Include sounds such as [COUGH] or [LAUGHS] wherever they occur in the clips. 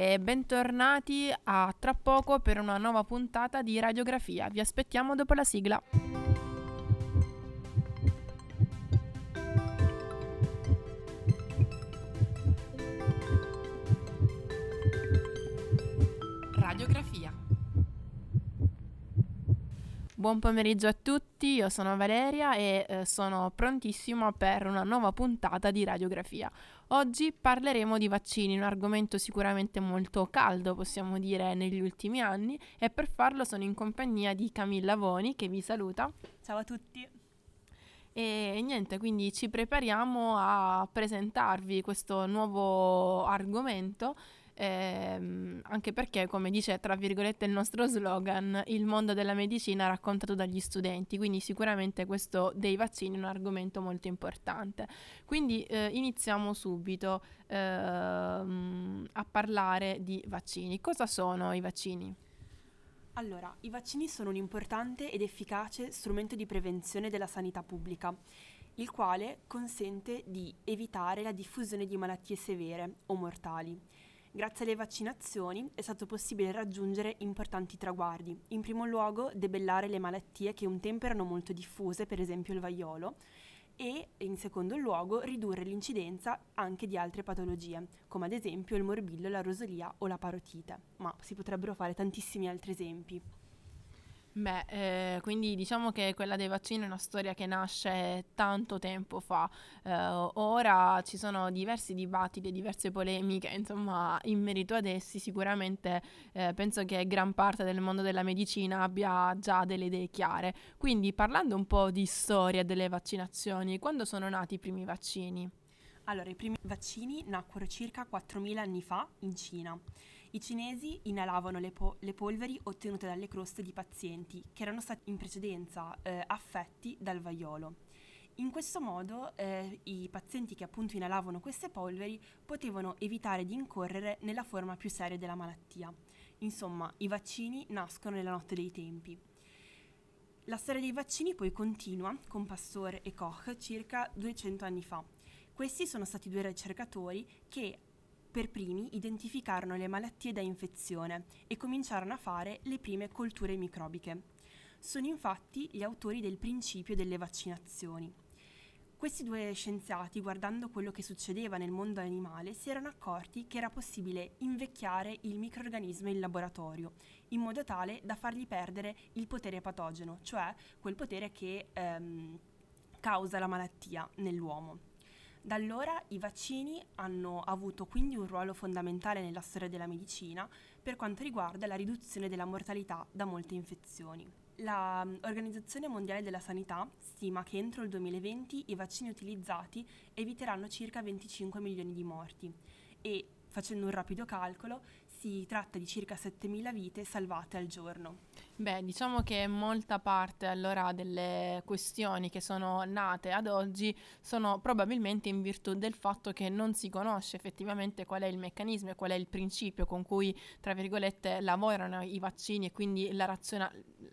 e bentornati a tra poco per una nuova puntata di Radiografia. Vi aspettiamo dopo la sigla. Radiografia. Buon pomeriggio a tutti, io sono Valeria e eh, sono prontissima per una nuova puntata di radiografia. Oggi parleremo di vaccini, un argomento sicuramente molto caldo, possiamo dire, negli ultimi anni e per farlo sono in compagnia di Camilla Voni che vi saluta. Ciao a tutti. E niente, quindi ci prepariamo a presentarvi questo nuovo argomento ehm, anche perché, come dice tra virgolette il nostro slogan, il mondo della medicina raccontato dagli studenti, quindi sicuramente questo dei vaccini è un argomento molto importante. Quindi eh, iniziamo subito ehm, a parlare di vaccini. Cosa sono i vaccini? Allora, i vaccini sono un importante ed efficace strumento di prevenzione della sanità pubblica, il quale consente di evitare la diffusione di malattie severe o mortali. Grazie alle vaccinazioni è stato possibile raggiungere importanti traguardi. In primo luogo, debellare le malattie che un tempo erano molto diffuse, per esempio il vaiolo, e in secondo luogo ridurre l'incidenza anche di altre patologie, come ad esempio il morbillo, la rosolia o la parotite, ma si potrebbero fare tantissimi altri esempi. Beh, eh, quindi diciamo che quella dei vaccini è una storia che nasce tanto tempo fa. Eh, ora ci sono diversi dibattiti, diverse polemiche, insomma, in merito ad essi sicuramente eh, penso che gran parte del mondo della medicina abbia già delle idee chiare. Quindi parlando un po' di storia delle vaccinazioni, quando sono nati i primi vaccini? Allora, i primi vaccini nacquero circa 4.000 anni fa in Cina. I cinesi inalavano le, po- le, polveri ottenute dalle croste di pazienti che erano stati in precedenza eh, affetti dal vaiolo. In questo modo eh, i pazienti che appunto inalavano queste polveri potevano evitare di incorrere nella forma più seria della malattia. Insomma, i vaccini nascono nella notte dei tempi. La storia dei vaccini poi continua con Pasteur e Koch circa 200 anni fa. Questi sono stati due ricercatori che per primi identificarono le malattie da infezione e cominciarono a fare le prime colture microbiche. Sono infatti gli autori del principio delle vaccinazioni. Questi due scienziati, guardando quello che succedeva nel mondo animale, si erano accorti che era possibile invecchiare il microorganismo in laboratorio, in modo tale da fargli perdere il potere patogeno, cioè quel potere che ehm, causa la malattia nell'uomo. Da allora i vaccini hanno avuto quindi un ruolo fondamentale nella storia della medicina per quanto riguarda la riduzione della mortalità da molte infezioni. L'Organizzazione Mondiale della Sanità stima che entro il 2020 i vaccini utilizzati eviteranno circa 25 milioni di morti e, facendo un rapido calcolo, si tratta di circa 7.000 vite salvate al giorno. Beh, diciamo che molta parte allora delle questioni che sono nate ad oggi sono probabilmente in virtù del fatto che non si conosce effettivamente qual è il meccanismo e qual è il principio con cui, tra virgolette, lavorano i vaccini e quindi la, raziona-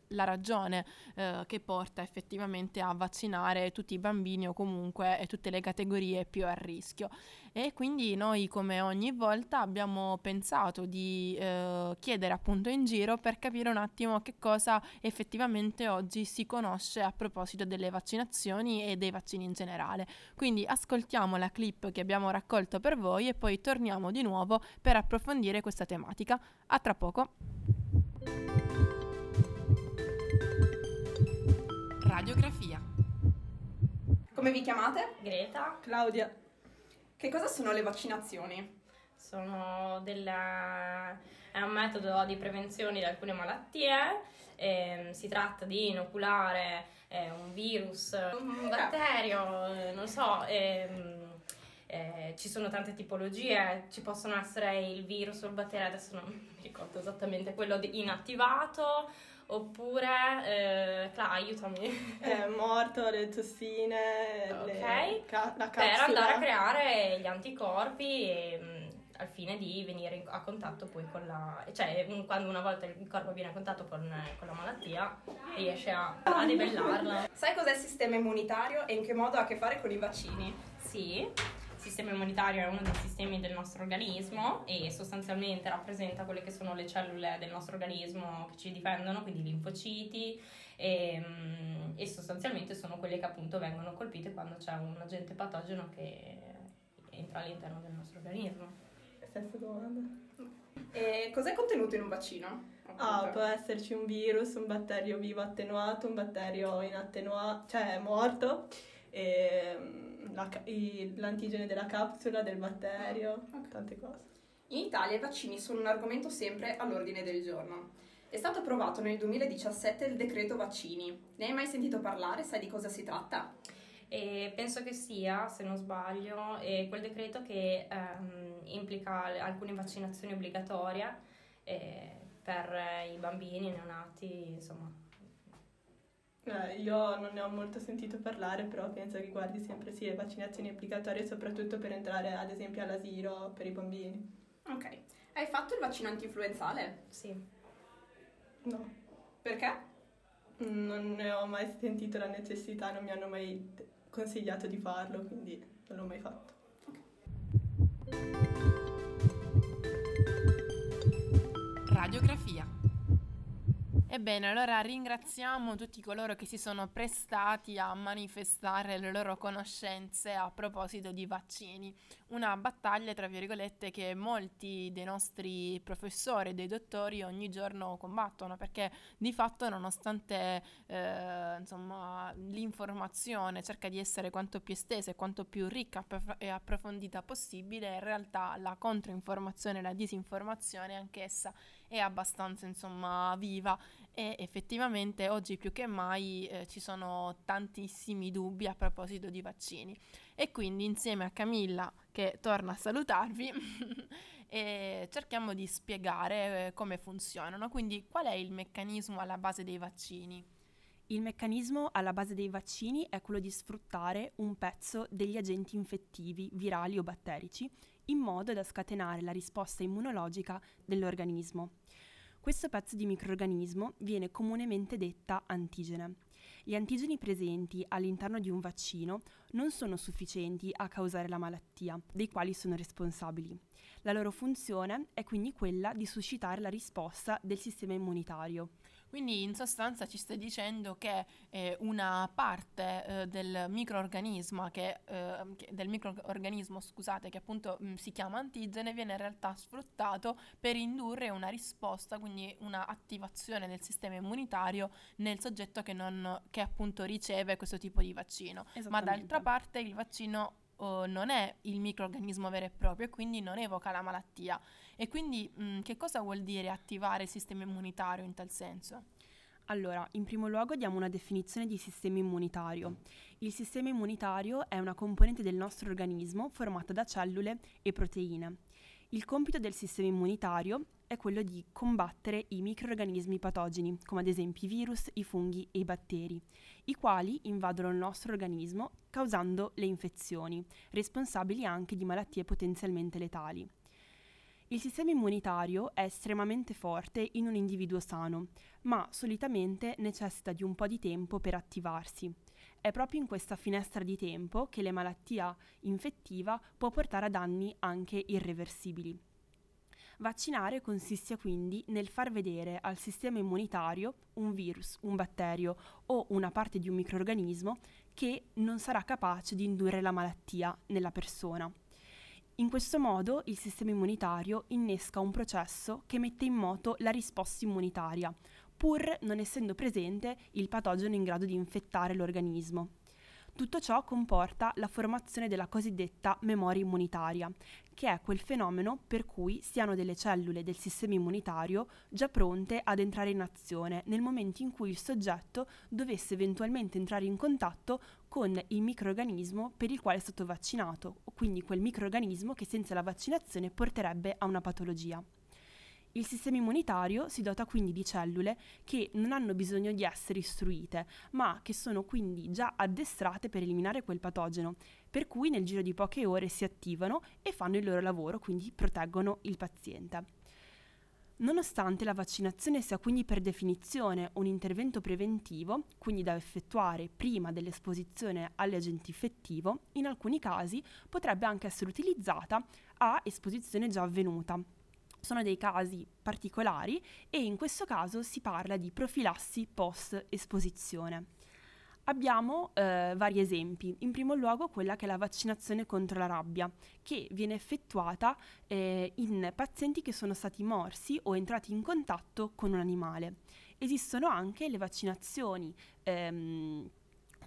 la ragione eh, che porta effettivamente a vaccinare tutti i bambini o comunque e tutte le categorie più a rischio. E quindi noi, come ogni volta, abbiamo pensato di eh, chiedere appunto in giro per capire un attimo che cosa effettivamente oggi si conosce a proposito delle vaccinazioni e dei vaccini in generale. Quindi ascoltiamo la clip che abbiamo raccolto per voi e poi torniamo di nuovo per approfondire questa tematica. A tra poco. Radiografia. Come vi chiamate? Greta. Claudia. Che cosa sono le vaccinazioni? Sono della... è un metodo di prevenzione di alcune malattie. Eh, si tratta di inoculare eh, un virus, un batterio, eh, non so. Ehm, eh, ci sono tante tipologie, ci possono essere il virus o il batterio, adesso non mi ricordo esattamente quello inattivato, oppure, eh, Cla, aiutami. È morto, le tossine, ok, le, ca- la per capsula. andare a creare gli anticorpi e, mh, al fine di venire a contatto poi con la... cioè mh, quando una volta il corpo viene a contatto con, con la malattia riesce a, a debellarla. Sai cos'è il sistema immunitario e in che modo ha a che fare con i vaccini? Sì, sistema immunitario è uno dei sistemi del nostro organismo e sostanzialmente rappresenta quelle che sono le cellule del nostro organismo che ci difendono, quindi i linfociti e, mm, e sostanzialmente sono quelle che appunto vengono colpite quando c'è un agente patogeno che entra all'interno del nostro organismo. Stessa domanda. E cos'è contenuto in un vaccino? Ah, può esserci un virus, un batterio vivo attenuato, un batterio inattenuato, cioè morto, e mm, la i- l'antigene della capsula, del batterio, Ok. tante cose. In Italia i vaccini sono un argomento sempre all'ordine del giorno. È stato approvato nel 2017 il decreto vaccini. Ne hai mai sentito parlare? Sai di cosa si tratta? E penso che sia, se non sbaglio, quel decreto che ehm, implica alcune vaccinazioni obbligatorie eh, per eh, i bambini, i neonati, insomma. Eh, io non ne ho molto sentito parlare, però penso che guardi sempre sì le vaccinazioni obbligatorie, soprattutto per entrare ad esempio all'asilo per i bambini. Ok. Hai fatto il vaccino antinfluenzale? Sì. No, Perché? non ne ho mai sentito la necessità, non mi hanno mai consigliato di farlo, quindi non l'ho mai fatto. Radiografia. Ebbene, allora ringraziamo tutti coloro che si sono prestati a manifestare le loro conoscenze a proposito di vaccini. Una battaglia, tra virgolette, che molti dei nostri professori e dei dottori ogni giorno combattono, perché di fatto, nonostante eh, insomma, l'informazione cerca di essere quanto più estesa e quanto più ricca e approfondita possibile, in realtà la controinformazione e la disinformazione anch'essa è abbastanza insomma viva e effettivamente oggi più che mai eh, ci sono tantissimi dubbi a proposito di vaccini. E quindi insieme a Camilla che torna a salutarvi [LAUGHS] e cerchiamo di spiegare eh, come funzionano. Quindi qual è il meccanismo alla base dei vaccini? Il meccanismo alla base dei vaccini è quello di sfruttare un pezzo degli agenti infettivi, virali o batterici, in modo da scatenare la risposta immunologica dell'organismo. Questo pezzo di microorganismo viene comunemente detta antigene. Gli antigeni presenti all'interno di un vaccino non sono sufficienti a causare la malattia, dei quali sono responsabili. La loro funzione è quindi quella di suscitare la risposta del sistema immunitario. Quindi in sostanza ci stai dicendo che eh, una parte eh, del microorganismo che, eh, che- del microorganismo, scusate, che appunto mh, si chiama antigene, viene in realtà sfruttato per indurre una risposta, quindi una attivazione del sistema immunitario nel soggetto che, non, che appunto riceve questo tipo di vaccino. Ma d'altra parte il vaccino oh, non è il microorganismo vero e proprio e quindi non evoca la malattia. E quindi mh, che cosa vuol dire attivare il sistema immunitario in tal senso? Allora, in primo luogo diamo una definizione di sistema immunitario. Il sistema immunitario è una componente del nostro organismo formata da cellule e proteine. Il compito del sistema immunitario è quello di combattere i microorganismi patogeni, come ad esempio i virus, i funghi e i batteri, i quali invadono il nostro organismo causando le infezioni, responsabili anche di malattie potenzialmente letali. Il sistema immunitario è estremamente forte in un individuo sano, ma solitamente necessita di un po' di tempo per attivarsi. È proprio in questa finestra di tempo che la malattia infettiva può portare a danni anche irreversibili. Vaccinare consiste quindi nel far vedere al sistema immunitario un virus, un batterio o una parte di un microorganismo che non sarà capace di indurre la malattia nella persona. In questo modo il sistema immunitario innesca un processo che mette in moto la risposta immunitaria, pur non essendo presente il patogeno in grado di infettare l'organismo. Tutto ciò comporta la formazione della cosiddetta memoria immunitaria, che è quel fenomeno per cui si hanno delle cellule del sistema immunitario già pronte ad entrare in azione nel momento in cui il soggetto dovesse eventualmente entrare in contatto con il microorganismo per il quale è stato vaccinato, quindi quel microorganismo che senza la vaccinazione porterebbe a una patologia. Il sistema immunitario si dota quindi di cellule che non hanno bisogno di essere istruite, ma che sono quindi già addestrate per eliminare quel patogeno, per cui nel giro di poche ore si attivano e fanno il loro lavoro, quindi proteggono il paziente. Nonostante la vaccinazione sia quindi per definizione un intervento preventivo, quindi da effettuare prima dell'esposizione all'agente infettivo, in alcuni casi potrebbe anche essere utilizzata a esposizione già avvenuta. Sono dei casi particolari e in questo caso si parla di profilassi post-esposizione. Abbiamo eh, vari esempi. In primo luogo quella che è la vaccinazione contro la rabbia, che viene effettuata eh, in pazienti che sono stati morsi o entrati in contatto con un animale. Esistono anche le vaccinazioni ehm,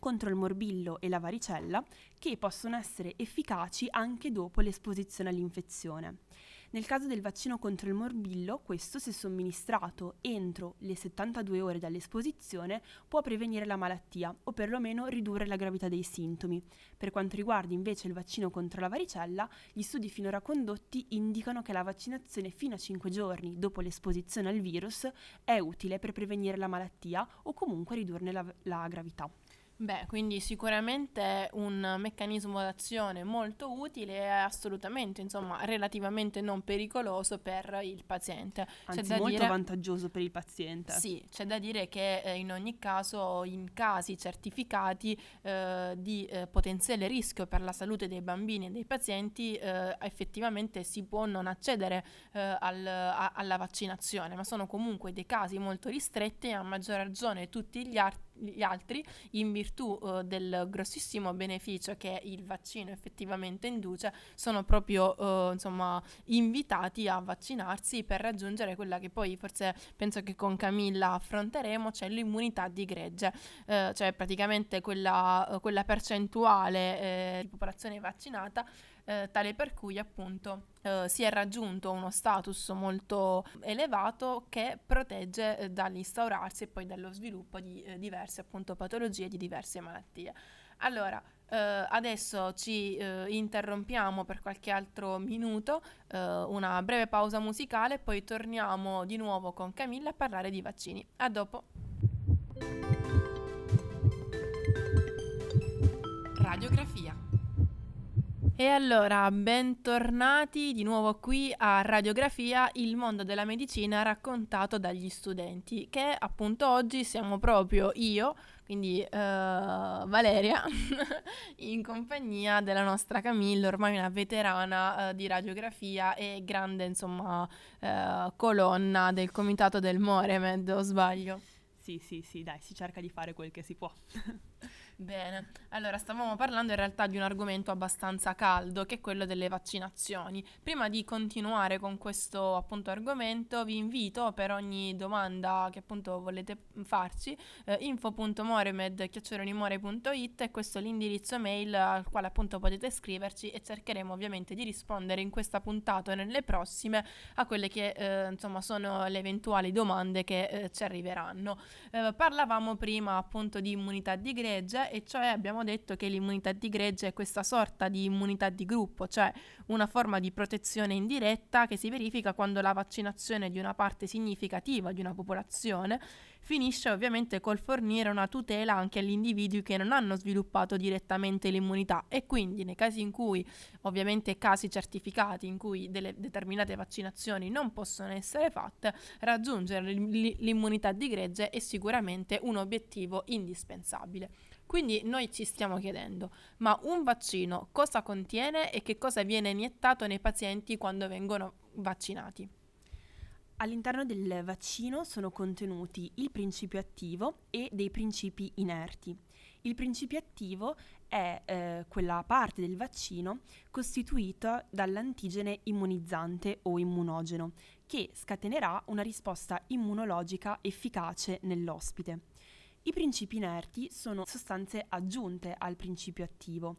contro il morbillo e la varicella che possono essere efficaci anche dopo l'esposizione all'infezione. Nel caso del vaccino contro il morbillo, questo se somministrato entro le 72 ore dall'esposizione può prevenire la malattia o perlomeno ridurre la gravità dei sintomi. Per quanto riguarda invece il vaccino contro la varicella, gli studi finora condotti indicano che la vaccinazione fino a 5 giorni dopo l'esposizione al virus è utile per prevenire la malattia o comunque ridurne la, la gravità. Beh, quindi sicuramente un meccanismo d'azione molto utile e assolutamente, insomma, relativamente non pericoloso per il paziente. Anzi, c'è molto dire, vantaggioso per il paziente. Sì, c'è da dire che eh, in ogni caso, in casi certificati eh, di eh, potenziale rischio per la salute dei bambini e dei pazienti, eh, effettivamente si può non accedere eh, al, a, alla vaccinazione, ma sono comunque dei casi molto ristretti e a maggior ragione tutti gli altri gli altri in virtù uh, del grossissimo beneficio che il vaccino effettivamente induce sono proprio uh, insomma invitati a vaccinarsi per raggiungere quella che poi forse penso che con Camilla affronteremo cioè l'immunità di gregge. Uh, cioè praticamente quella, quella percentuale eh, di popolazione vaccinata eh, tale per cui appunto eh, si è raggiunto uno status molto elevato che protegge eh, dall'instaurarsi e poi dallo sviluppo di eh, diverse appunto patologie, di diverse malattie. Allora, Uh, adesso ci interrompiamo per qualche altro minuto, una breve pausa musicale, poi torniamo di nuovo con Camilla a parlare di vaccini. A dopo. Radiografia. E allora, bentornati di nuovo qui a Radiografia, il mondo della medicina raccontato dagli studenti, che appunto oggi siamo proprio io, quindi uh, Valeria, [LAUGHS] in compagnia della nostra Camilla, ormai una veterana uh, di radiografia e grande, insomma, uh, colonna del comitato del Moremed, o sbaglio? Sì, sì, sì, dai, si cerca di fare quel che si può. [LAUGHS] Bene, allora stavamo parlando in realtà di un argomento abbastanza caldo che è quello delle vaccinazioni. Prima di continuare con questo appunto argomento vi invito per ogni domanda che appunto volete farci eh, info.moremed.it e questo è l'indirizzo mail al quale appunto potete scriverci e cercheremo ovviamente di rispondere in questa puntata e nelle prossime a quelle che eh, insomma sono le eventuali domande che eh, ci arriveranno. Eh, parlavamo prima appunto di immunità di gregge e cioè abbiamo detto che l'immunità di gregge è questa sorta di immunità di gruppo, cioè una forma di protezione indiretta che si verifica quando la vaccinazione di una parte significativa di una popolazione finisce ovviamente col fornire una tutela anche agli individui che non hanno sviluppato direttamente l'immunità e quindi nei casi in cui, ovviamente casi certificati in cui delle determinate vaccinazioni non possono essere fatte, raggiungere l'immunità di gregge è sicuramente un obiettivo indispensabile. Quindi noi ci stiamo chiedendo, ma un vaccino cosa contiene e che cosa viene iniettato nei pazienti quando vengono vaccinati? All'interno del vaccino sono contenuti il principio attivo e dei principi inerti. Il principio attivo è eh, quella parte del vaccino costituita dall'antigene immunizzante o immunogeno, che scatenerà una risposta immunologica efficace nell'ospite. I principi inerti sono sostanze aggiunte al principio attivo,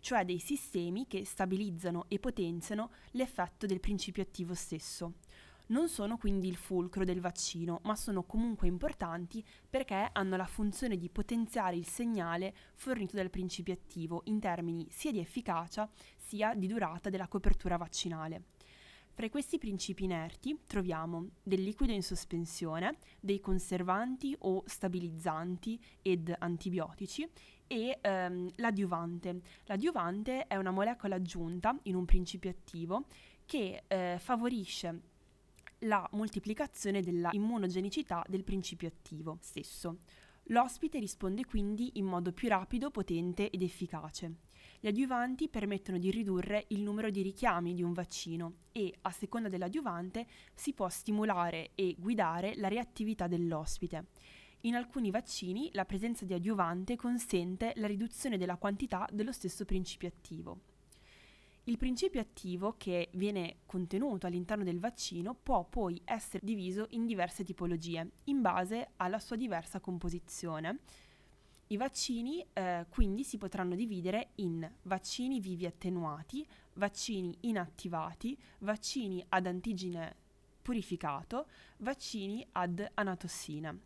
cioè dei sistemi che stabilizzano e potenziano l'effetto del principio attivo stesso. Non sono quindi il fulcro del vaccino, ma sono comunque importanti perché hanno la funzione di potenziare il segnale fornito dal principio attivo in termini sia di efficacia sia di durata della copertura vaccinale. Fra questi principi inerti troviamo del liquido in sospensione, dei conservanti o stabilizzanti ed antibiotici e ehm, l'adiuvante. L'adiuvante è una molecola aggiunta in un principio attivo che eh, favorisce la moltiplicazione della immunogenicità del principio attivo stesso. L'ospite risponde quindi in modo più rapido, potente ed efficace. Gli adiuvanti permettono di ridurre il numero di richiami di un vaccino e, a seconda dell'adiuvante, si può stimolare e guidare la reattività dell'ospite. In alcuni vaccini la presenza di adiuvante consente la riduzione della quantità dello stesso principio attivo. Il principio attivo che viene contenuto all'interno del vaccino può poi essere diviso in diverse tipologie in base alla sua diversa composizione. I vaccini eh, quindi si potranno dividere in vaccini vivi attenuati, vaccini inattivati, vaccini ad antigene purificato, vaccini ad anatossina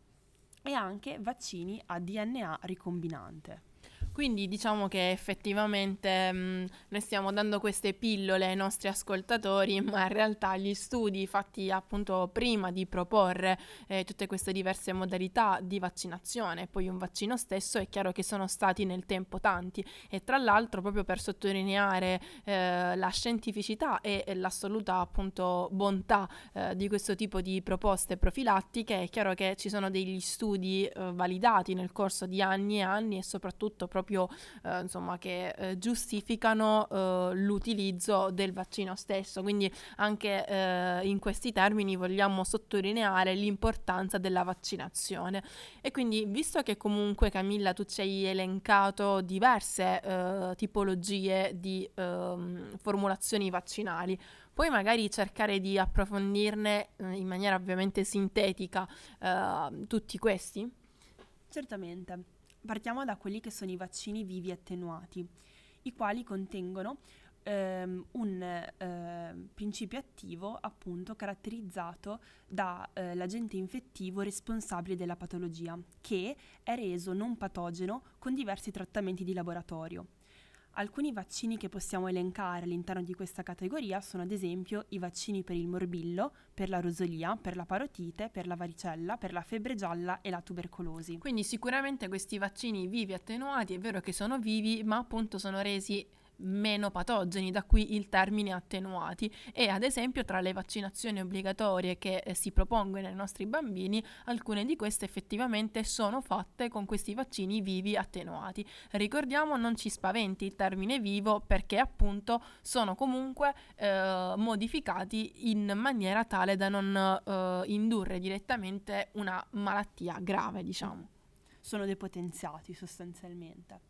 e anche vaccini a DNA ricombinante. Quindi diciamo che effettivamente mh, mm, noi stiamo dando queste pillole ai nostri ascoltatori, [LAUGHS] ma in realtà gli studi fatti appunto prima di proporre eh, tutte queste diverse modalità di vaccinazione, poi un vaccino stesso, è chiaro che sono stati nel tempo tanti. E tra l'altro proprio per sottolineare eh, la scientificità e, l'assoluta appunto bontà eh, di questo tipo di proposte profilattiche, è chiaro che ci sono degli studi eh, validati nel corso di anni e anni e soprattutto proprio proprio eh, insomma, che eh, giustificano eh, l'utilizzo del vaccino stesso. Quindi anche eh, in questi termini vogliamo sottolineare l'importanza della vaccinazione. E quindi, visto che comunque Camilla tu ci hai elencato diverse eh, tipologie di ehm, formulazioni vaccinali, puoi magari cercare di approfondirne eh, in maniera ovviamente sintetica tutti questi? Certamente. Partiamo da quelli che sono i vaccini vivi attenuati, i quali contengono ehm, un eh, principio attivo appunto caratterizzato dall'agente eh, infettivo responsabile della patologia, che è reso non patogeno con diversi trattamenti di laboratorio. Alcuni vaccini che possiamo elencare all'interno di questa categoria sono ad esempio i vaccini per il morbillo, per la rosolia, per la parotite, per la varicella, per la febbre gialla e la tubercolosi. Quindi sicuramente questi vaccini vivi attenuati è vero che sono vivi, ma appunto sono resi meno patogeni, da qui il termine attenuati e ad esempio tra le vaccinazioni obbligatorie che eh, si propongono ai nostri bambini, alcune di queste effettivamente sono fatte con questi vaccini vivi attenuati. Ricordiamo non ci spaventi il termine vivo perché appunto sono comunque eh, modificati in maniera tale da non eh, indurre direttamente una malattia grave, diciamo. Sono depotenziati sostanzialmente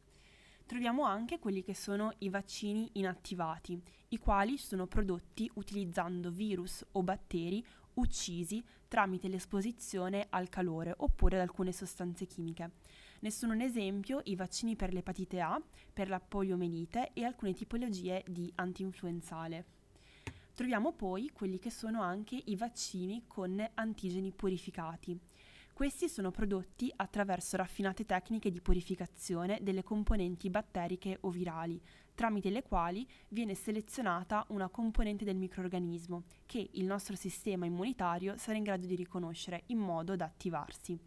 troviamo anche quelli che sono i vaccini inattivati, i quali sono prodotti utilizzando virus o batteri uccisi tramite l'esposizione al calore oppure ad alcune sostanze chimiche. Ne sono un esempio i vaccini per l'epatite A, per la poliomelite e alcune tipologie di antinfluenzale. Troviamo poi quelli che sono anche i vaccini con antigeni purificati, questi sono prodotti attraverso raffinate tecniche di purificazione delle componenti batteriche o virali, tramite le quali viene selezionata una componente del microorganismo che il nostro sistema immunitario sarà in grado di riconoscere in modo da attivarsi.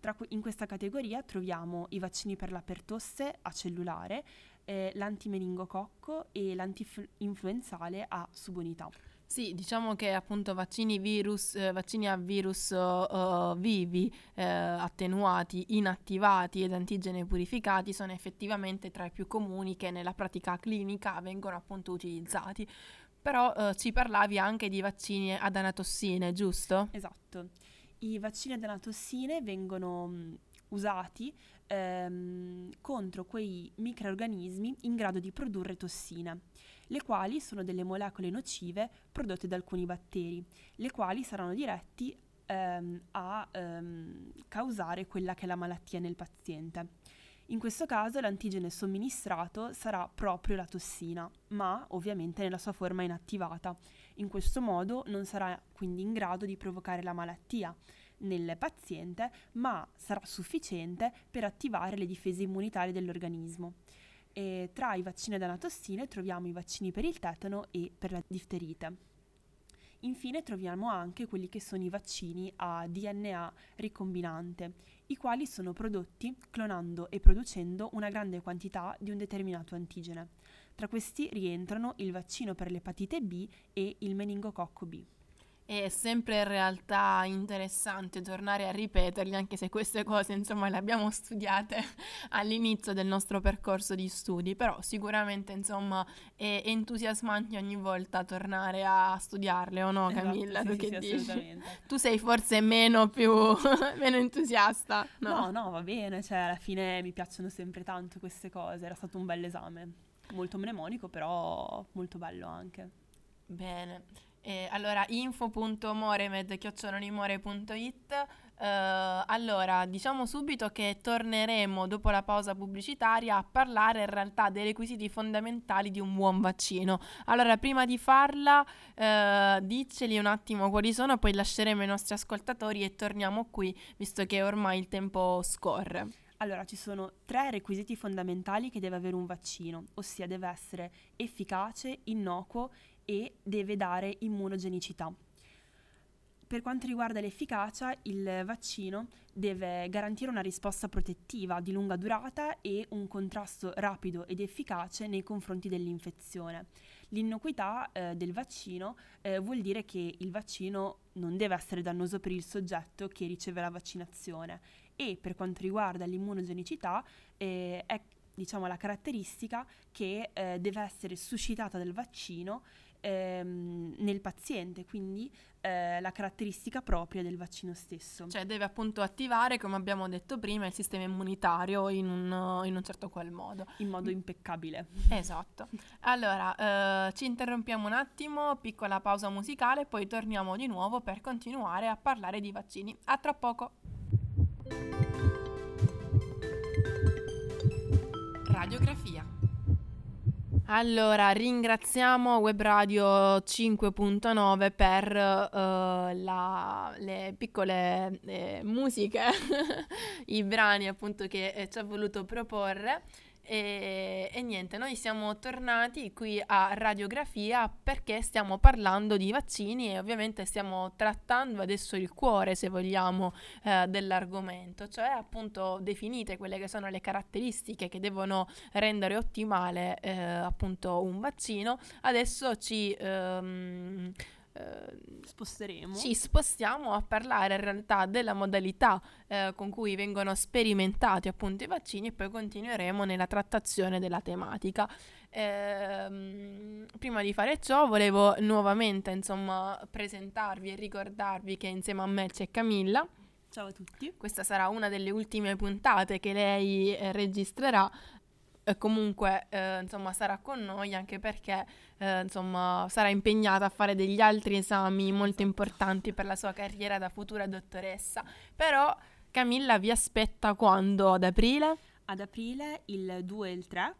Que- in questa categoria troviamo i vaccini per la pertosse a cellulare, eh, l'antimeningococco e l'antinfluenzale a subunità. Sì, diciamo che appunto vaccini, virus, eh, vaccini a virus uh, vivi, eh, attenuati, inattivati ed antigene purificati sono effettivamente tra i più comuni che nella pratica clinica vengono appunto utilizzati. Però uh, ci parlavi anche di vaccini ad anatossine, giusto? Esatto. I vaccini ad anatossine vengono mh, usati ehm, contro quei microorganismi in grado di produrre tossine le quali sono delle molecole nocive prodotte da alcuni batteri, le quali saranno diretti ehm, a ehm, causare quella che è la malattia nel paziente. In questo caso l'antigene somministrato sarà proprio la tossina, ma ovviamente nella sua forma inattivata. In questo modo non sarà quindi in grado di provocare la malattia nel paziente, ma sarà sufficiente per attivare le difese immunitarie dell'organismo. E tra i vaccini ad anatossine troviamo i vaccini per il tetano e per la difterite. Infine troviamo anche quelli che sono i vaccini a DNA ricombinante, i quali sono prodotti clonando e producendo una grande quantità di un determinato antigene. Tra questi rientrano il vaccino per l'epatite B e il meningococco B. È sempre in realtà interessante tornare a ripeterli, anche se queste cose, insomma, le abbiamo studiate [LAUGHS] all'inizio del nostro percorso di studi, però sicuramente, insomma, è entusiasmante ogni volta tornare a studiarle, o no, Esatto, Camilla? sì, tu sì, che sì, dici? Tu sei forse meno più [LAUGHS] meno entusiasta, No, no, va bene, cioè alla fine mi piacciono sempre tanto queste cose, era stato un bel esame, molto mnemonico, però molto bello anche. Bene. Eh, allora, info.moremed.it eh, allora, diciamo subito che torneremo dopo la pausa pubblicitaria a parlare in realtà dei requisiti fondamentali di un buon vaccino. Allora, prima di farla, eh, dicceli un attimo quali sono, poi lasceremo i nostri ascoltatori e torniamo qui, visto che ormai il tempo scorre. Allora, ci sono tre requisiti fondamentali che deve avere un vaccino, ossia deve essere efficace, innocuo e deve dare immunogenicità. Per quanto riguarda l'efficacia, il vaccino deve garantire una risposta protettiva di lunga durata e un contrasto rapido ed efficace nei confronti dell'infezione. L'innocuità eh, del vaccino eh, vuol dire che il vaccino non deve essere dannoso per il soggetto che riceve la vaccinazione e per quanto riguarda l'immunogenicità eh, è diciamo la caratteristica che eh, deve essere suscitata dal vaccino ehm, nel paziente, quindi eh, la caratteristica propria del vaccino stesso. Cioè deve appunto attivare, come abbiamo detto prima, il sistema immunitario in un, in un certo qual modo. in modo impeccabile. Esatto. Allora, eh, ci interrompiamo un attimo, piccola pausa musicale, poi torniamo di nuovo per continuare a parlare di vaccini. A tra poco. Radiografia. Allora, ringraziamo Web Radio 5.9 per eh, la- le piccole eh, musiche, [LAUGHS] i brani appunto che eh, ci ha voluto proporre. E, e niente, noi siamo tornati qui a Radiografia perché stiamo parlando di vaccini e ovviamente stiamo trattando adesso il cuore, se vogliamo, eh, dell'argomento, cioè appunto definite quelle che sono le caratteristiche che devono rendere ottimale eh, appunto un vaccino. Adesso ci, ehm, eh, Sposteremo. ci spostiamo a parlare in realtà della modalità eh, con cui vengono sperimentati appunto i vaccini e poi continueremo nella trattazione della tematica. Ehm, prima di fare ciò volevo nuovamente insomma presentarvi e ricordarvi che insieme a me c'è Camilla. Ciao a tutti. Questa sarà una delle ultime puntate che lei eh, registrerà. E comunque, eh, insomma, sarà con noi anche perché, eh, insomma, sarà impegnata a fare degli altri esami molto importanti per la sua carriera da futura dottoressa. Però Camilla vi aspetta quando? Ad aprile? Ad aprile il 2 e il 3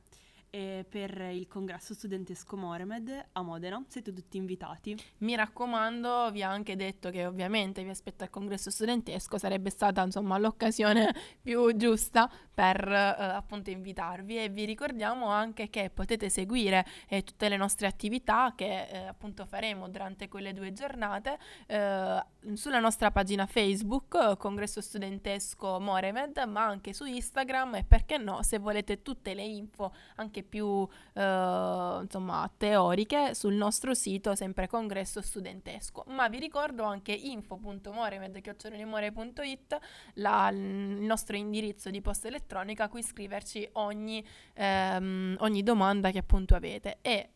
eh, per il congresso studentesco Moremed a Modena. Siete tutti invitati. Mi raccomando, vi ha anche detto che ovviamente vi aspetta il congresso studentesco, sarebbe stata insomma l'occasione [LAUGHS] più giusta per eh, appunto invitarvi. E vi ricordiamo anche che potete seguire eh, tutte le nostre attività che eh, appunto faremo durante quelle due giornate eh, sulla nostra pagina Facebook Congresso Studentesco Moremed, ma anche su Instagram e perché no, se volete tutte le info anche più eh, insomma teoriche sul nostro sito sempre congresso studentesco. Ma vi ricordo anche info.moremed.it il nostro indirizzo di posta elettronica a cui scriverci ogni, ehm, ogni domanda che appunto avete e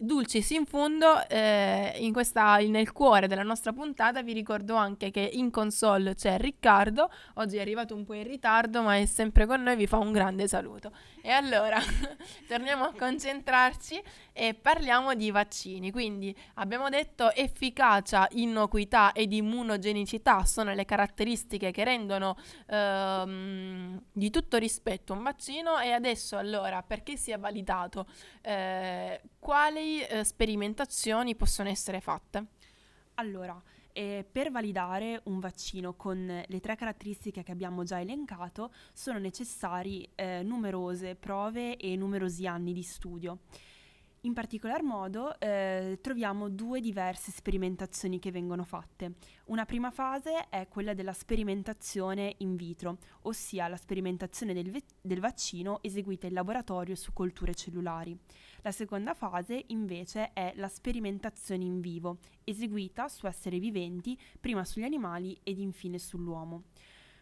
Dulcis in fondo, eh, in questa, nel cuore della nostra puntata vi ricordo anche che in console c'è Riccardo, oggi è arrivato un po' in ritardo ma è sempre con noi, vi fa un grande saluto. E allora [LAUGHS] torniamo a concentrarci e parliamo di vaccini. Quindi abbiamo detto efficacia, innocuità ed immunogenicità sono le caratteristiche che rendono ehm, di tutto rispetto un vaccino e adesso allora perché sia validato, eh, quali eh, sperimentazioni possono essere fatte? Allora, eh, per validare un vaccino con le tre caratteristiche che abbiamo già elencato sono necessari eh, numerose prove e numerosi anni di studio. In particolar modo eh, troviamo due diverse sperimentazioni che vengono fatte. Una prima fase è quella della sperimentazione in vitro, ossia la sperimentazione del, ve- del vaccino eseguita in laboratorio su colture cellulari. La seconda fase invece è la sperimentazione in vivo, eseguita su esseri viventi, prima sugli animali ed infine sull'uomo.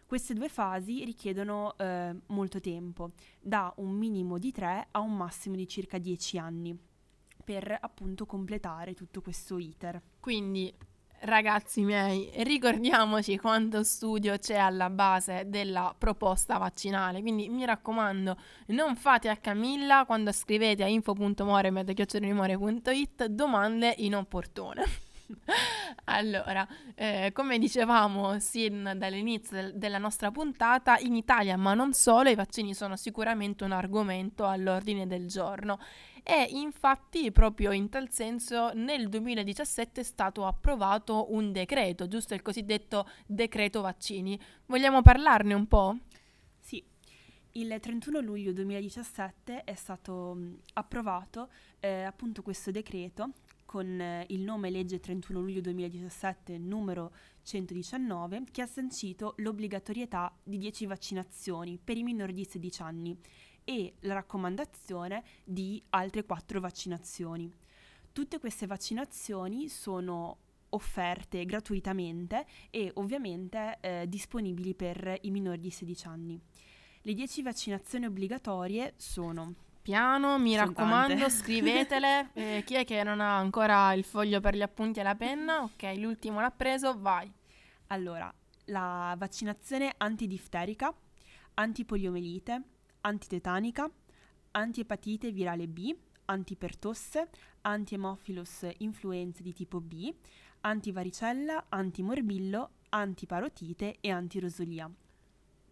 Queste due fasi richiedono eh, molto tempo, da un minimo di 3 a un massimo di circa 10 anni, per appunto completare tutto questo iter. Quindi Ragazzi miei, ricordiamoci quanto studio c'è alla base della proposta vaccinale, quindi mi raccomando, non fate a Camilla quando scrivete a info.more.it domande inopportune. [LAUGHS] allora, eh, come dicevamo sin dall'inizio del, della nostra puntata, in Italia, ma non solo, i vaccini sono sicuramente un argomento all'ordine del giorno e infatti proprio in tal senso nel 2017 è stato approvato un decreto, giusto il cosiddetto decreto vaccini. Vogliamo parlarne un po'? Sì, il 31 luglio 2017 è stato approvato eh, appunto questo decreto con eh, il nome legge 31 luglio 2017 numero 119 che ha sancito l'obbligatorietà di 10 vaccinazioni per i minori di 16 anni e la raccomandazione di altre quattro vaccinazioni. Tutte queste vaccinazioni sono offerte gratuitamente e ovviamente eh, disponibili per i minori di 16 anni. Le 10 vaccinazioni obbligatorie sono piano, mi sono raccomando, tante. scrivetele. [LAUGHS] eh, chi è che non ha ancora il foglio per gli appunti e la penna? Ok, l'ultimo l'ha preso, vai. Allora, la vaccinazione antidifterica, antipoliomelite, antitetanica, antiepatite virale B, antipertosse, antiemophilus influenze di tipo B, antivaricella, antimorbillo, antiparotite e antirosolia.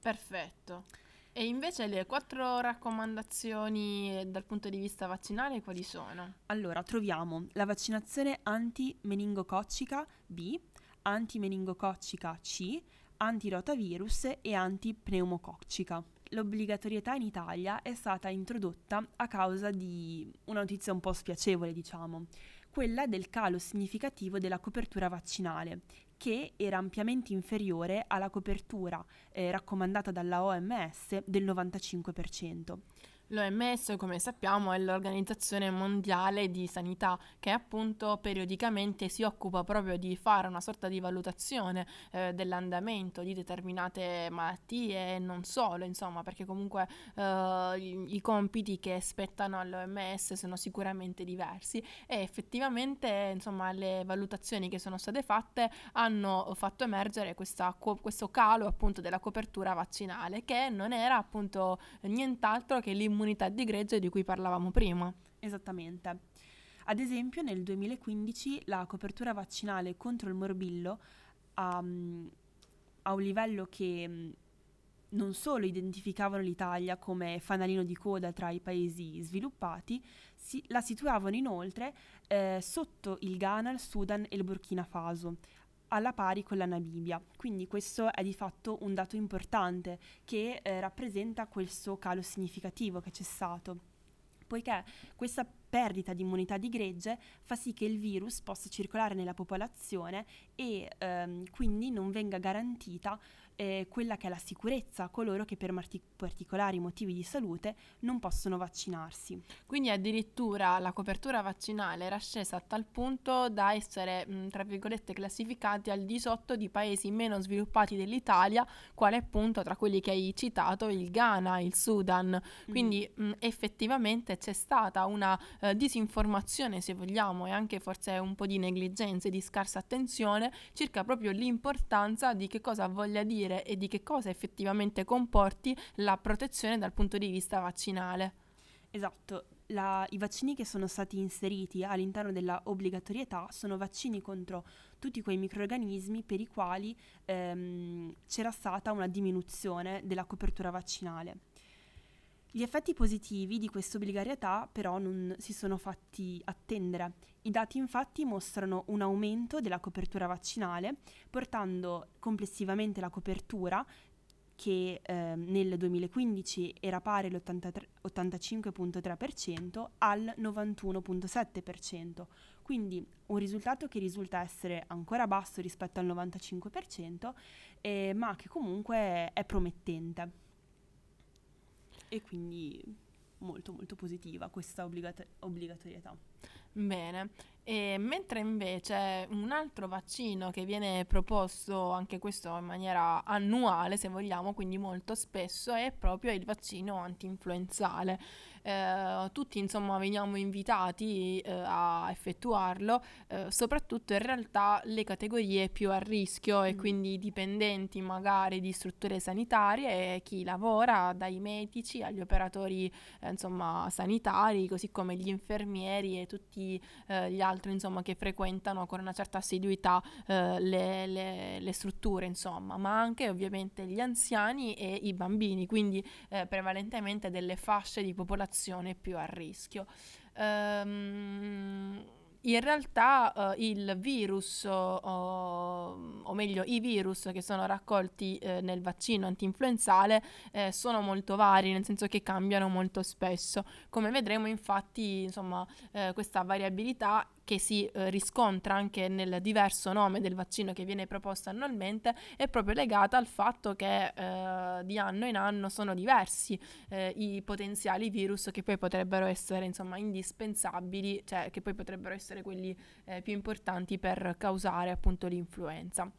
Perfetto. E invece le quattro raccomandazioni dal punto di vista vaccinale quali sono? Allora, troviamo la vaccinazione anti-meningococcica B, anti-meningococcica C, antirotavirus e antipneumococcica l'obbligatorietà in Italia è stata introdotta a causa di una notizia un po' spiacevole, diciamo, quella del calo significativo della copertura vaccinale, che era ampiamente inferiore alla copertura eh, raccomandata dalla OMS del 95%. L'OMS, come sappiamo, è l'Organizzazione Mondiale di Sanità che appunto periodicamente si occupa proprio di fare una sorta di valutazione eh, dell'andamento di determinate malattie e non solo, insomma, perché comunque eh, i, compiti che spettano all'OMS sono sicuramente diversi. E effettivamente, insomma, le valutazioni che sono state fatte hanno fatto emergere questa, questo calo appunto della copertura vaccinale che non era appunto nient'altro che l'immunità immunità di gregge di cui parlavamo prima. Esattamente. Ad esempio nel 2015 la copertura vaccinale contro il morbillo ha, um, a un livello che um, non solo identificavano l'Italia come fanalino di coda tra i paesi sviluppati, si, la situavano inoltre eh, sotto il Ghana, il Sudan e il Burkina Faso, alla pari con la Namibia. Quindi questo è di fatto un dato importante che eh, rappresenta questo calo significativo che c'è stato, poiché questa perdita di immunità di gregge fa sì che il virus possa circolare nella popolazione e ehm, quindi non venga garantita eh, quella che è la sicurezza a coloro che per marti- particolari motivi di salute non possono vaccinarsi. Quindi addirittura la copertura vaccinale era scesa a tal punto da essere, mh, tra virgolette, classificati al di sotto di paesi meno sviluppati dell'Italia, quale appunto tra quelli che hai citato il Ghana, il Sudan. Quindi mm. mh, effettivamente c'è stata una eh, disinformazione, se vogliamo, e anche forse un po' di negligenza e di scarsa attenzione circa proprio l'importanza di che cosa voglia dire dire e di che cosa effettivamente comporti la protezione dal punto di vista vaccinale. Esatto, la, i vaccini che sono stati inseriti all'interno della obbligatorietà sono vaccini contro tutti quei microorganismi per i quali ehm, c'era stata una diminuzione della copertura vaccinale. Gli effetti positivi di questa obbligarietà però non si sono fatti attendere. I dati infatti mostrano un aumento della copertura vaccinale, portando complessivamente la copertura che eh, nel 2015 era pari all'85.3% al 91.7%, quindi un risultato che risulta essere ancora basso rispetto al 95%, eh, ma che comunque è promettente. E quindi molto molto positiva questa obbligata- obbligatorietà. Bene, e mentre invece un altro vaccino che viene proposto, anche questo in maniera annuale se vogliamo, quindi molto spesso, è proprio il vaccino antinfluenzale eh, tutti insomma veniamo invitati eh, a effettuarlo, eh, soprattutto in realtà le categorie più a rischio e mm. quindi i dipendenti magari di strutture sanitarie e chi lavora dai medici agli operatori eh, insomma sanitari, così come gli infermieri e tutti eh, gli altri insomma che frequentano con una certa assiduità eh, le, le, le, strutture insomma, ma anche ovviamente gli anziani e i bambini, quindi prevalentemente delle fasce di popolazione situazione più a rischio. Um, in realtà uh, il virus, uh, o meglio i virus che sono raccolti uh, nel vaccino antinfluenzale eh, sono molto vari, nel senso che cambiano molto spesso. Come vedremo infatti insomma, questa variabilità che si eh, riscontra anche nel diverso nome del vaccino che viene proposto annualmente è proprio legata al fatto che eh, di anno in anno sono diversi eh, i potenziali virus che poi potrebbero essere insomma indispensabili, cioè che poi potrebbero essere quelli eh, più importanti per causare appunto l'influenza.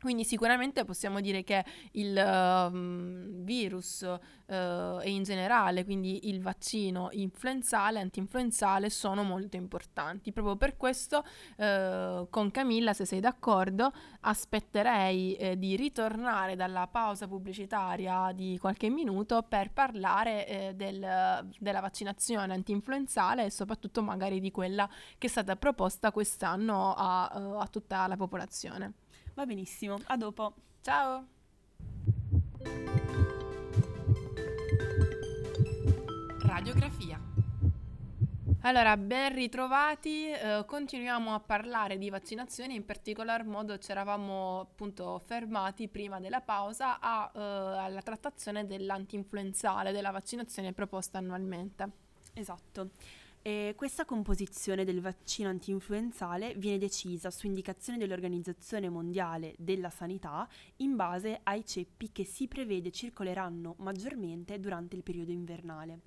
Quindi sicuramente possiamo dire che il uh, virus uh, e in generale, quindi il vaccino influenzale, antinfluenzale, sono molto importanti. Proprio per questo uh, con Camilla, se sei d'accordo, aspetterei eh, di ritornare dalla pausa pubblicitaria di qualche minuto per parlare eh, del, della vaccinazione antinfluenzale e soprattutto magari di quella che è stata proposta quest'anno a, a tutta la popolazione. Va benissimo, a dopo. Ciao. Radiografia. Allora, ben ritrovati, eh, continuiamo a parlare di vaccinazioni, in particolar modo ci eravamo appunto fermati prima della pausa a, eh, alla trattazione dell'antinfluenzale, della vaccinazione proposta annualmente. Esatto. E questa composizione del vaccino antinfluenzale viene decisa su indicazione dell'Organizzazione Mondiale della Sanità in base ai ceppi che si prevede circoleranno maggiormente durante il periodo invernale.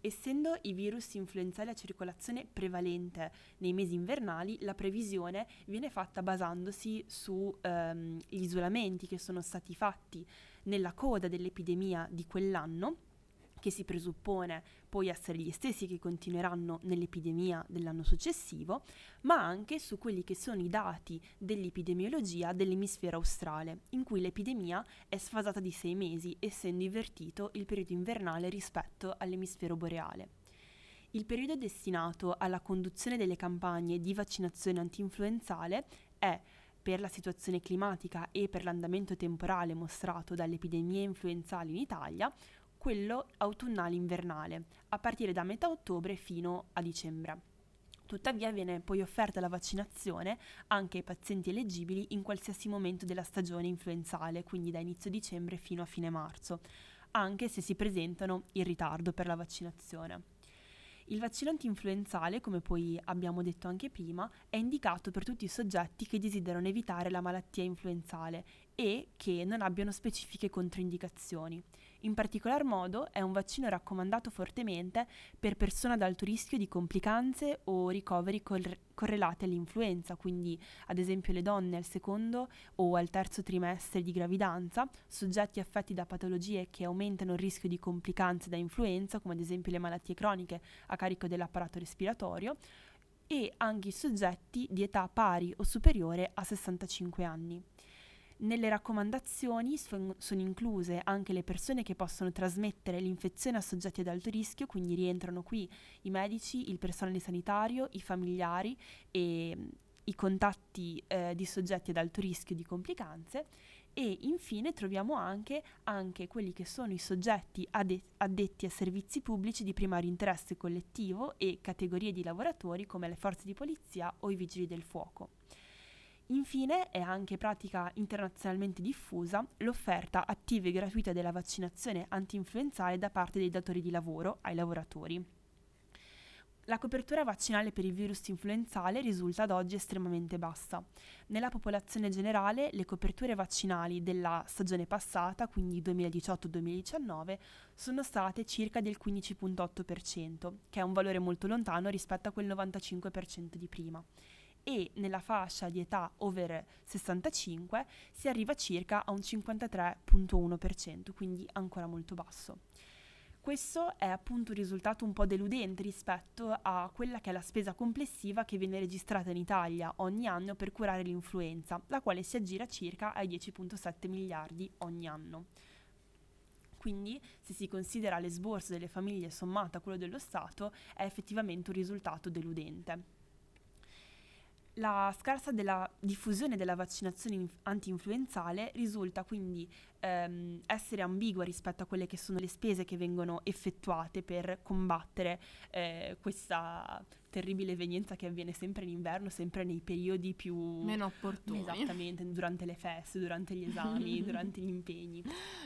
Essendo i virus influenzali a circolazione prevalente nei mesi invernali, la previsione viene fatta basandosi sugli ehm, isolamenti che sono stati fatti nella coda dell'epidemia di quell'anno che si presuppone poi essere gli stessi che continueranno nell'epidemia dell'anno successivo, ma anche su quelli che sono i dati dell'epidemiologia dell'emisfero australe, in cui l'epidemia è sfasata di sei mesi, essendo invertito il periodo invernale rispetto all'emisfero boreale. Il periodo destinato alla conduzione delle campagne di vaccinazione antinfluenzale è per la situazione climatica e per l'andamento temporale mostrato dalle epidemie influenzali in Italia, quello autunnale-invernale, a partire da metà ottobre fino a dicembre. Tuttavia viene poi offerta la vaccinazione anche ai pazienti eleggibili in qualsiasi momento della stagione influenzale, quindi da inizio dicembre fino a fine marzo, anche se si presentano in ritardo per la vaccinazione. Il vaccino antinfluenzale, come poi abbiamo detto anche prima, è indicato per tutti i soggetti che desiderano evitare la malattia influenzale e che non abbiano specifiche controindicazioni. In particolar modo è un vaccino raccomandato fortemente per persone ad alto rischio di complicanze o ricoveri cor- correlati all'influenza, quindi ad esempio le donne al secondo o al terzo trimestre di gravidanza, soggetti affetti da patologie che aumentano il rischio di complicanze da influenza, come ad esempio le malattie croniche a carico dell'apparato respiratorio, e anche i soggetti di età pari o superiore a 65 anni. Nelle raccomandazioni sono incluse anche le persone che possono trasmettere l'infezione a soggetti ad alto rischio, quindi rientrano qui i medici, il personale sanitario, i familiari e mm, i contatti eh, di soggetti ad alto rischio di complicanze e infine troviamo anche, anche quelli che sono i soggetti ade- addetti a servizi pubblici di primario interesse collettivo e categorie di lavoratori come le forze di polizia o i vigili del fuoco. Infine è anche pratica internazionalmente diffusa l'offerta attiva e gratuita della vaccinazione anti-influenzale da parte dei datori di lavoro ai lavoratori. La copertura vaccinale per il virus influenzale risulta ad oggi estremamente bassa. Nella popolazione generale le coperture vaccinali della stagione passata, quindi 2018-2019, sono state circa del 15.8%, che è un valore molto lontano rispetto a quel 95% di prima e nella fascia di età over 65 si arriva circa a un 53.1%, quindi ancora molto basso. Questo è appunto un risultato un po' deludente rispetto a quella che è la spesa complessiva che viene registrata in Italia ogni anno per curare l'influenza, la quale si aggira circa ai 10.7 miliardi ogni anno. Quindi, se si considera l'esborso delle famiglie sommato a quello dello Stato, è effettivamente un risultato deludente. La scarsa della diffusione della vaccinazione inf- anti-influenzale risulta quindi ehm, essere ambigua rispetto a quelle che sono le spese che vengono effettuate per combattere eh, questa terribile evenienza che avviene sempre in inverno, sempre nei periodi più... Meno opportuni. Esattamente, durante le feste, durante gli esami, [LAUGHS] durante gli impegni.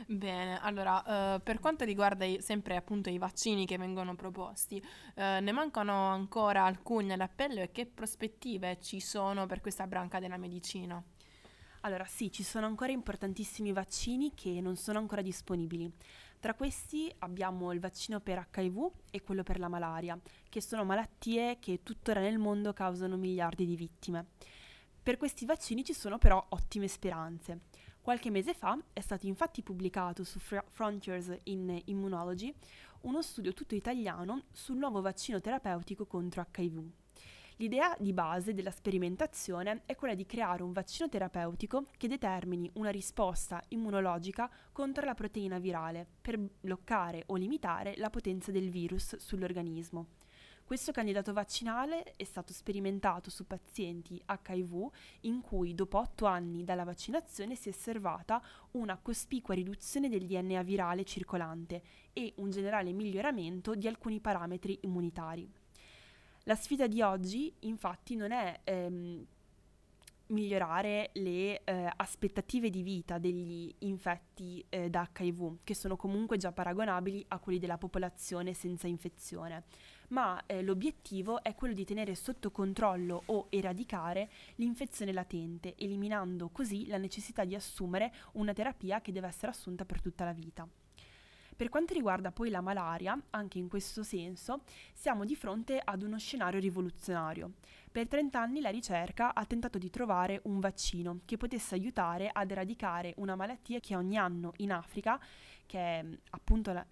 Bene, allora, eh, per quanto riguarda i, sempre appunto i vaccini che vengono proposti, eh, ne mancano ancora alcuni nell'appello e che prospettive ci sono per questa branca della medicina? Allora sì, ci sono ancora importantissimi vaccini che non sono ancora disponibili. Tra questi abbiamo il vaccino per HIV e quello per la malaria, che sono malattie che tuttora nel mondo causano miliardi di vittime. Per questi vaccini ci sono però ottime speranze. Qualche mese fa è stato infatti pubblicato su Frontiers in Immunology uno studio tutto italiano sul nuovo vaccino terapeutico contro HIV. L'idea di base della sperimentazione è quella di creare un vaccino terapeutico che determini una risposta immunologica contro la proteina virale per bloccare o limitare la potenza del virus sull'organismo. Questo candidato vaccinale è stato sperimentato su pazienti HIV in cui dopo 8 anni dalla vaccinazione si è osservata una cospicua riduzione del DNA virale circolante e un generale miglioramento di alcuni parametri immunitari. La sfida di oggi infatti non è ehm, migliorare le eh, aspettative di vita degli infetti eh, da HIV, che sono comunque già paragonabili a quelli della popolazione senza infezione, ma eh, l'obiettivo è quello di tenere sotto controllo o eradicare l'infezione latente, eliminando così la necessità di assumere una terapia che deve essere assunta per tutta la vita. Per quanto riguarda poi la malaria, anche in questo senso, siamo di fronte ad uno scenario rivoluzionario. Per 30 anni la ricerca ha tentato di trovare un vaccino che potesse aiutare ad eradicare una malattia che ogni anno in Africa, che è appunto la,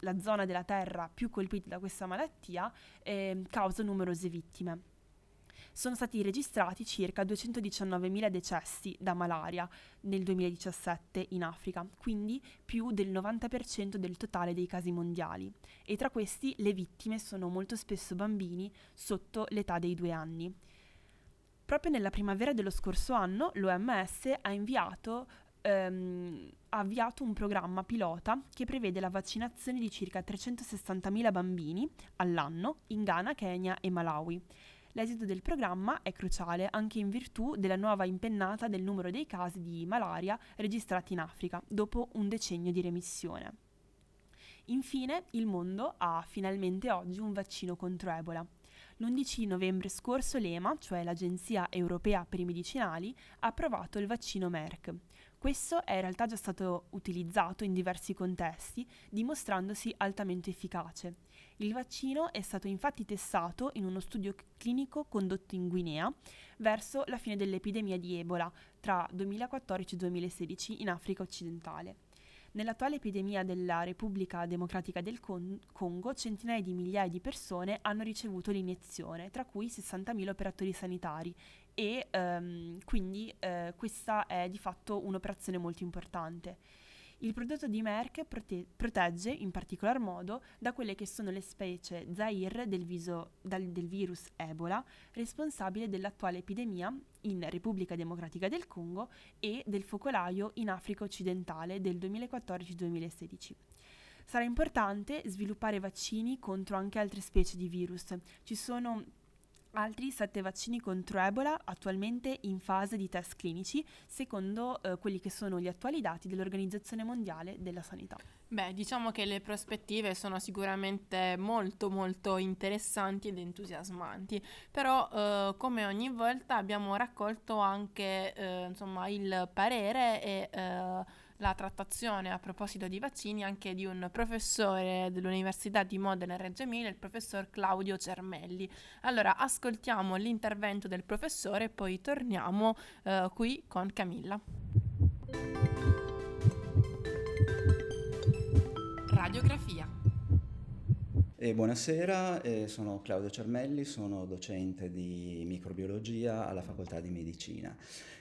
la zona della Terra più colpita da questa malattia, eh, causa numerose vittime sono stati registrati circa 219.000 decessi da malaria nel 2017 in Africa, quindi più del 90% del totale dei casi mondiali. E tra questi le vittime sono molto spesso bambini sotto l'età dei due anni. Proprio nella primavera dello scorso anno l'OMS ha inviato ehm, ha avviato un programma pilota che prevede la vaccinazione di circa 360.000 bambini all'anno in Ghana, Kenya e Malawi. L'esito del programma è cruciale anche in virtù della nuova impennata del numero dei casi di malaria registrati in Africa dopo un decennio di remissione. Infine, il mondo ha finalmente oggi un vaccino contro Ebola. L'11 novembre scorso l'EMA, cioè l'Agenzia Europea per i Medicinali, ha approvato il vaccino Merck. Questo è in realtà già stato utilizzato in diversi contesti, dimostrandosi altamente efficace. Il vaccino è stato infatti testato in uno studio clinico condotto in Guinea verso la fine dell'epidemia di Ebola tra 2014 e 2016 in Africa occidentale. Nell'attuale epidemia della Repubblica Democratica del Con- Congo, centinaia di migliaia di persone hanno ricevuto l'iniezione, tra cui 60.000 operatori sanitari e um, quindi uh, questa è di fatto un'operazione molto importante. Il prodotto di Merck prote- protegge in particolar modo da quelle che sono le specie Zaire del, viso, dal, del virus Ebola, responsabile dell'attuale epidemia in Repubblica Democratica del Congo e del focolaio in Africa occidentale del 2014-2016. Sarà importante sviluppare vaccini contro anche altre specie di virus. Ci sono Altri sette vaccini contro Ebola attualmente in fase di test clinici, secondo eh, quelli che sono gli attuali dati dell'Organizzazione Mondiale della Sanità. Beh, diciamo che le prospettive sono sicuramente molto molto interessanti ed entusiasmanti, però eh, come ogni volta abbiamo raccolto anche eh, insomma, il parere e eh, la trattazione a proposito di vaccini anche di un professore dell'Università di Modena e Reggio Emilia, il professor Claudio Cermelli. Allora, ascoltiamo l'intervento del professore e poi torniamo eh, qui con Camilla. Radiografia. E buonasera, eh, sono Claudio Cermelli, sono docente di microbiologia alla Facoltà di Medicina.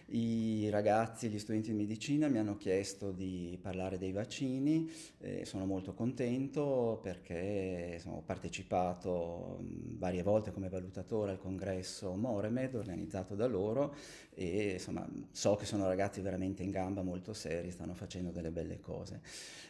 I ragazzi, gli studenti di medicina mi hanno chiesto di parlare dei vaccini, eh, sono molto contento perché insomma, ho partecipato varie volte come valutatore al congresso Moremed organizzato da loro e insomma, so che sono ragazzi veramente in gamba, molto seri, stanno facendo delle belle cose.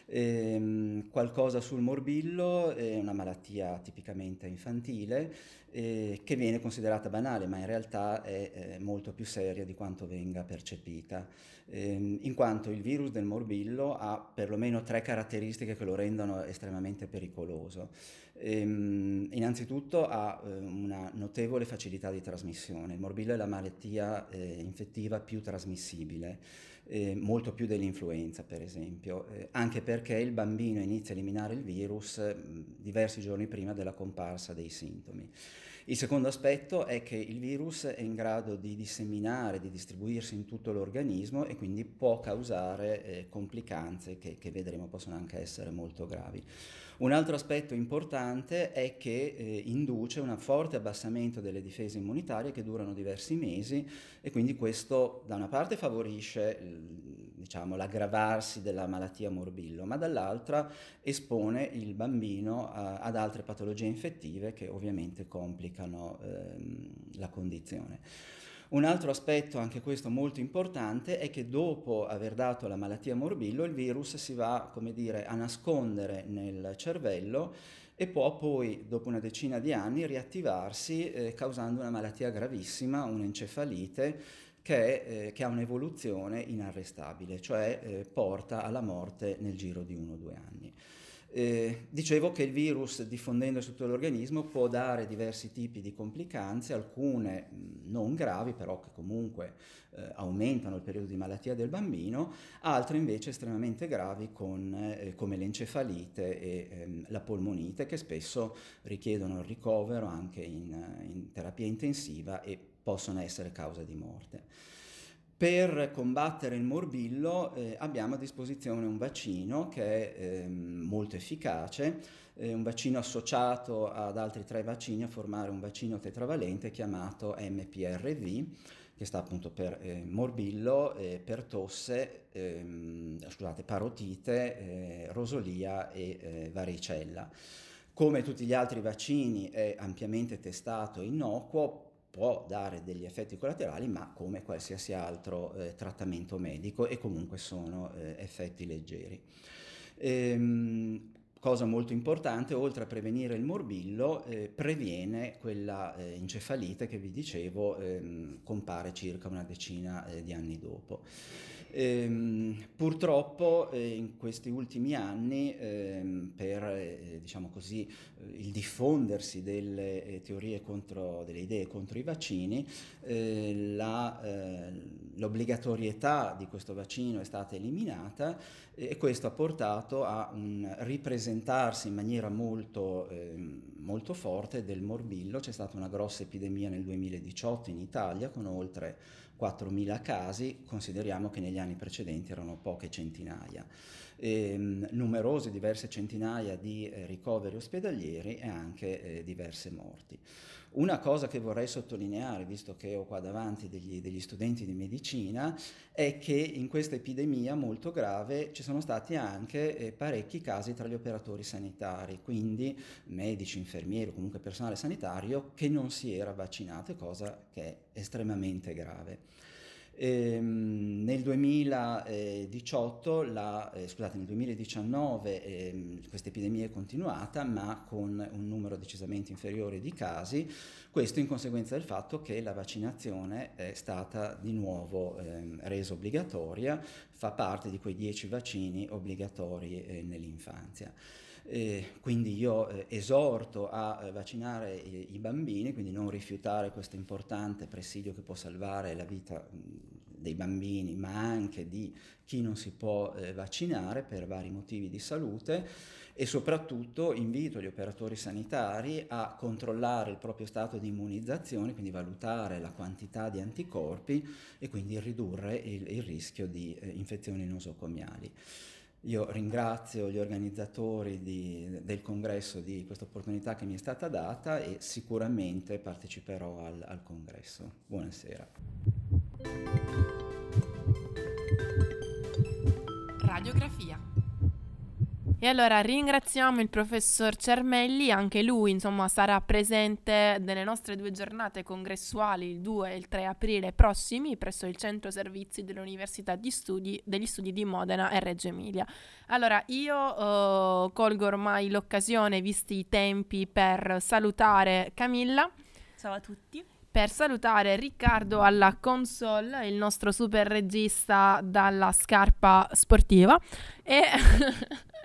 Ehm, qualcosa sul morbillo, è una malattia tipicamente infantile eh, che viene considerata banale, ma in realtà è eh, molto più seria di quanto venga percepita, ehm, in quanto il virus del morbillo ha perlomeno tre caratteristiche che lo rendono estremamente pericoloso. Ehm, innanzitutto ha eh, una notevole facilità di trasmissione, il morbillo è la malattia eh, infettiva più trasmissibile eh, molto più dell'influenza per esempio, eh, anche perché il bambino inizia a eliminare il virus diversi giorni prima della comparsa dei sintomi. Il secondo aspetto è che il virus è in grado di disseminare, di distribuirsi in tutto l'organismo e quindi può causare eh, complicanze che, che vedremo possono anche essere molto gravi. Un altro aspetto importante è che eh, induce un forte abbassamento delle difese immunitarie che durano diversi mesi e quindi questo da una parte favorisce diciamo, l'aggravarsi della malattia morbillo, ma dall'altra espone il bambino a, ad altre patologie infettive che ovviamente complicano ehm, la condizione. Un altro aspetto, anche questo molto importante, è che dopo aver dato la malattia morbillo il virus si va, come dire, a nascondere nel cervello e può poi, dopo una decina di anni, riattivarsi eh, causando una malattia gravissima, un'encefalite, che, eh, che, ha un'evoluzione inarrestabile, cioè eh, porta alla morte nel giro di uno o due anni. Eh, dicevo che il virus diffondendosi su tutto l'organismo può dare diversi tipi di complicanze, alcune non gravi, però che comunque eh, aumentano il periodo di malattia del bambino, altre invece estremamente gravi con, eh, come l'encefalite e ehm, la polmonite, che spesso richiedono il ricovero anche in, in terapia intensiva e possono essere causa di morte. Per combattere il morbillo eh, abbiamo a disposizione un vaccino che è eh, molto efficace, eh, un vaccino associato ad altri tre vaccini a formare un vaccino tetravalente chiamato MPRV, che sta appunto per eh, morbillo, per tosse, ehm, scusate, parotite, eh, rosolia e eh, varicella. Come tutti gli altri vaccini è ampiamente testato e innocuo, può dare degli effetti collaterali, ma come qualsiasi altro eh, trattamento medico e comunque sono eh, effetti leggeri. Ehm, cosa molto importante, oltre a prevenire il morbillo, eh, previene quella eh, encefalite che vi dicevo ehm, compare circa una decina eh, di anni dopo. Ehm, purtroppo eh, in questi ultimi anni, ehm, per eh, diciamo così, eh, il diffondersi delle eh, teorie contro, delle idee contro i vaccini, eh, la, eh, l'obbligatorietà di questo vaccino è stata eliminata e questo ha portato a un ripresentarsi in maniera molto, ehm, molto forte del morbillo. C'è stata una grossa epidemia nel 2018 in Italia con oltre 4.000 casi, consideriamo che negli anni precedenti erano poche centinaia. Ehm, numerose, diverse centinaia di eh, ricoveri ospedalieri e anche eh, diverse morti. Una cosa che vorrei sottolineare, visto che ho qua davanti degli, degli, studenti di medicina, è che in questa epidemia molto grave ci sono stati anche eh, parecchi casi tra gli operatori sanitari, quindi medici, infermieri o comunque personale sanitario che non si era vaccinato, cosa che è estremamente grave. Ehm, nel 2018, la, eh, scusate, nel 2019 eh, questa epidemia è continuata, ma con un numero decisamente inferiore di casi, questo in conseguenza del fatto che la vaccinazione è stata di nuovo eh, resa obbligatoria, fa parte di quei 10 vaccini obbligatori eh, nell'infanzia. Eh, quindi io eh, esorto a eh, vaccinare i, i, bambini, quindi non rifiutare questo importante presidio che può salvare la vita mh, dei bambini, ma anche di chi non si può eh, vaccinare per vari motivi di salute e soprattutto invito gli operatori sanitari a controllare il proprio stato di immunizzazione, quindi valutare la quantità di anticorpi e quindi ridurre il, il rischio di eh, infezioni nosocomiali. Io ringrazio gli organizzatori di, del congresso di questa opportunità che mi è stata data e sicuramente parteciperò al, al congresso. Buonasera. Radiografia. E allora ringraziamo il professor Cermelli, anche lui insomma sarà presente nelle nostre due giornate congressuali il 2 e il 3 aprile prossimi presso il centro servizi dell'Università di Studi, degli Studi di Modena e Reggio Emilia. Allora io uh, colgo ormai l'occasione, visti i tempi, per salutare Camilla. Ciao a tutti per salutare Riccardo alla console, il nostro super regista dalla scarpa sportiva e, [LAUGHS]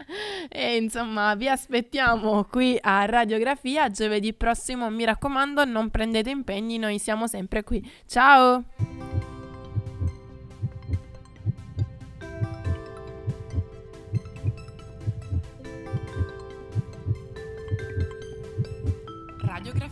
e insomma, vi aspettiamo qui a Radiografia giovedì prossimo. Mi raccomando, non prendete impegni, noi siamo sempre qui. Ciao! radiografia.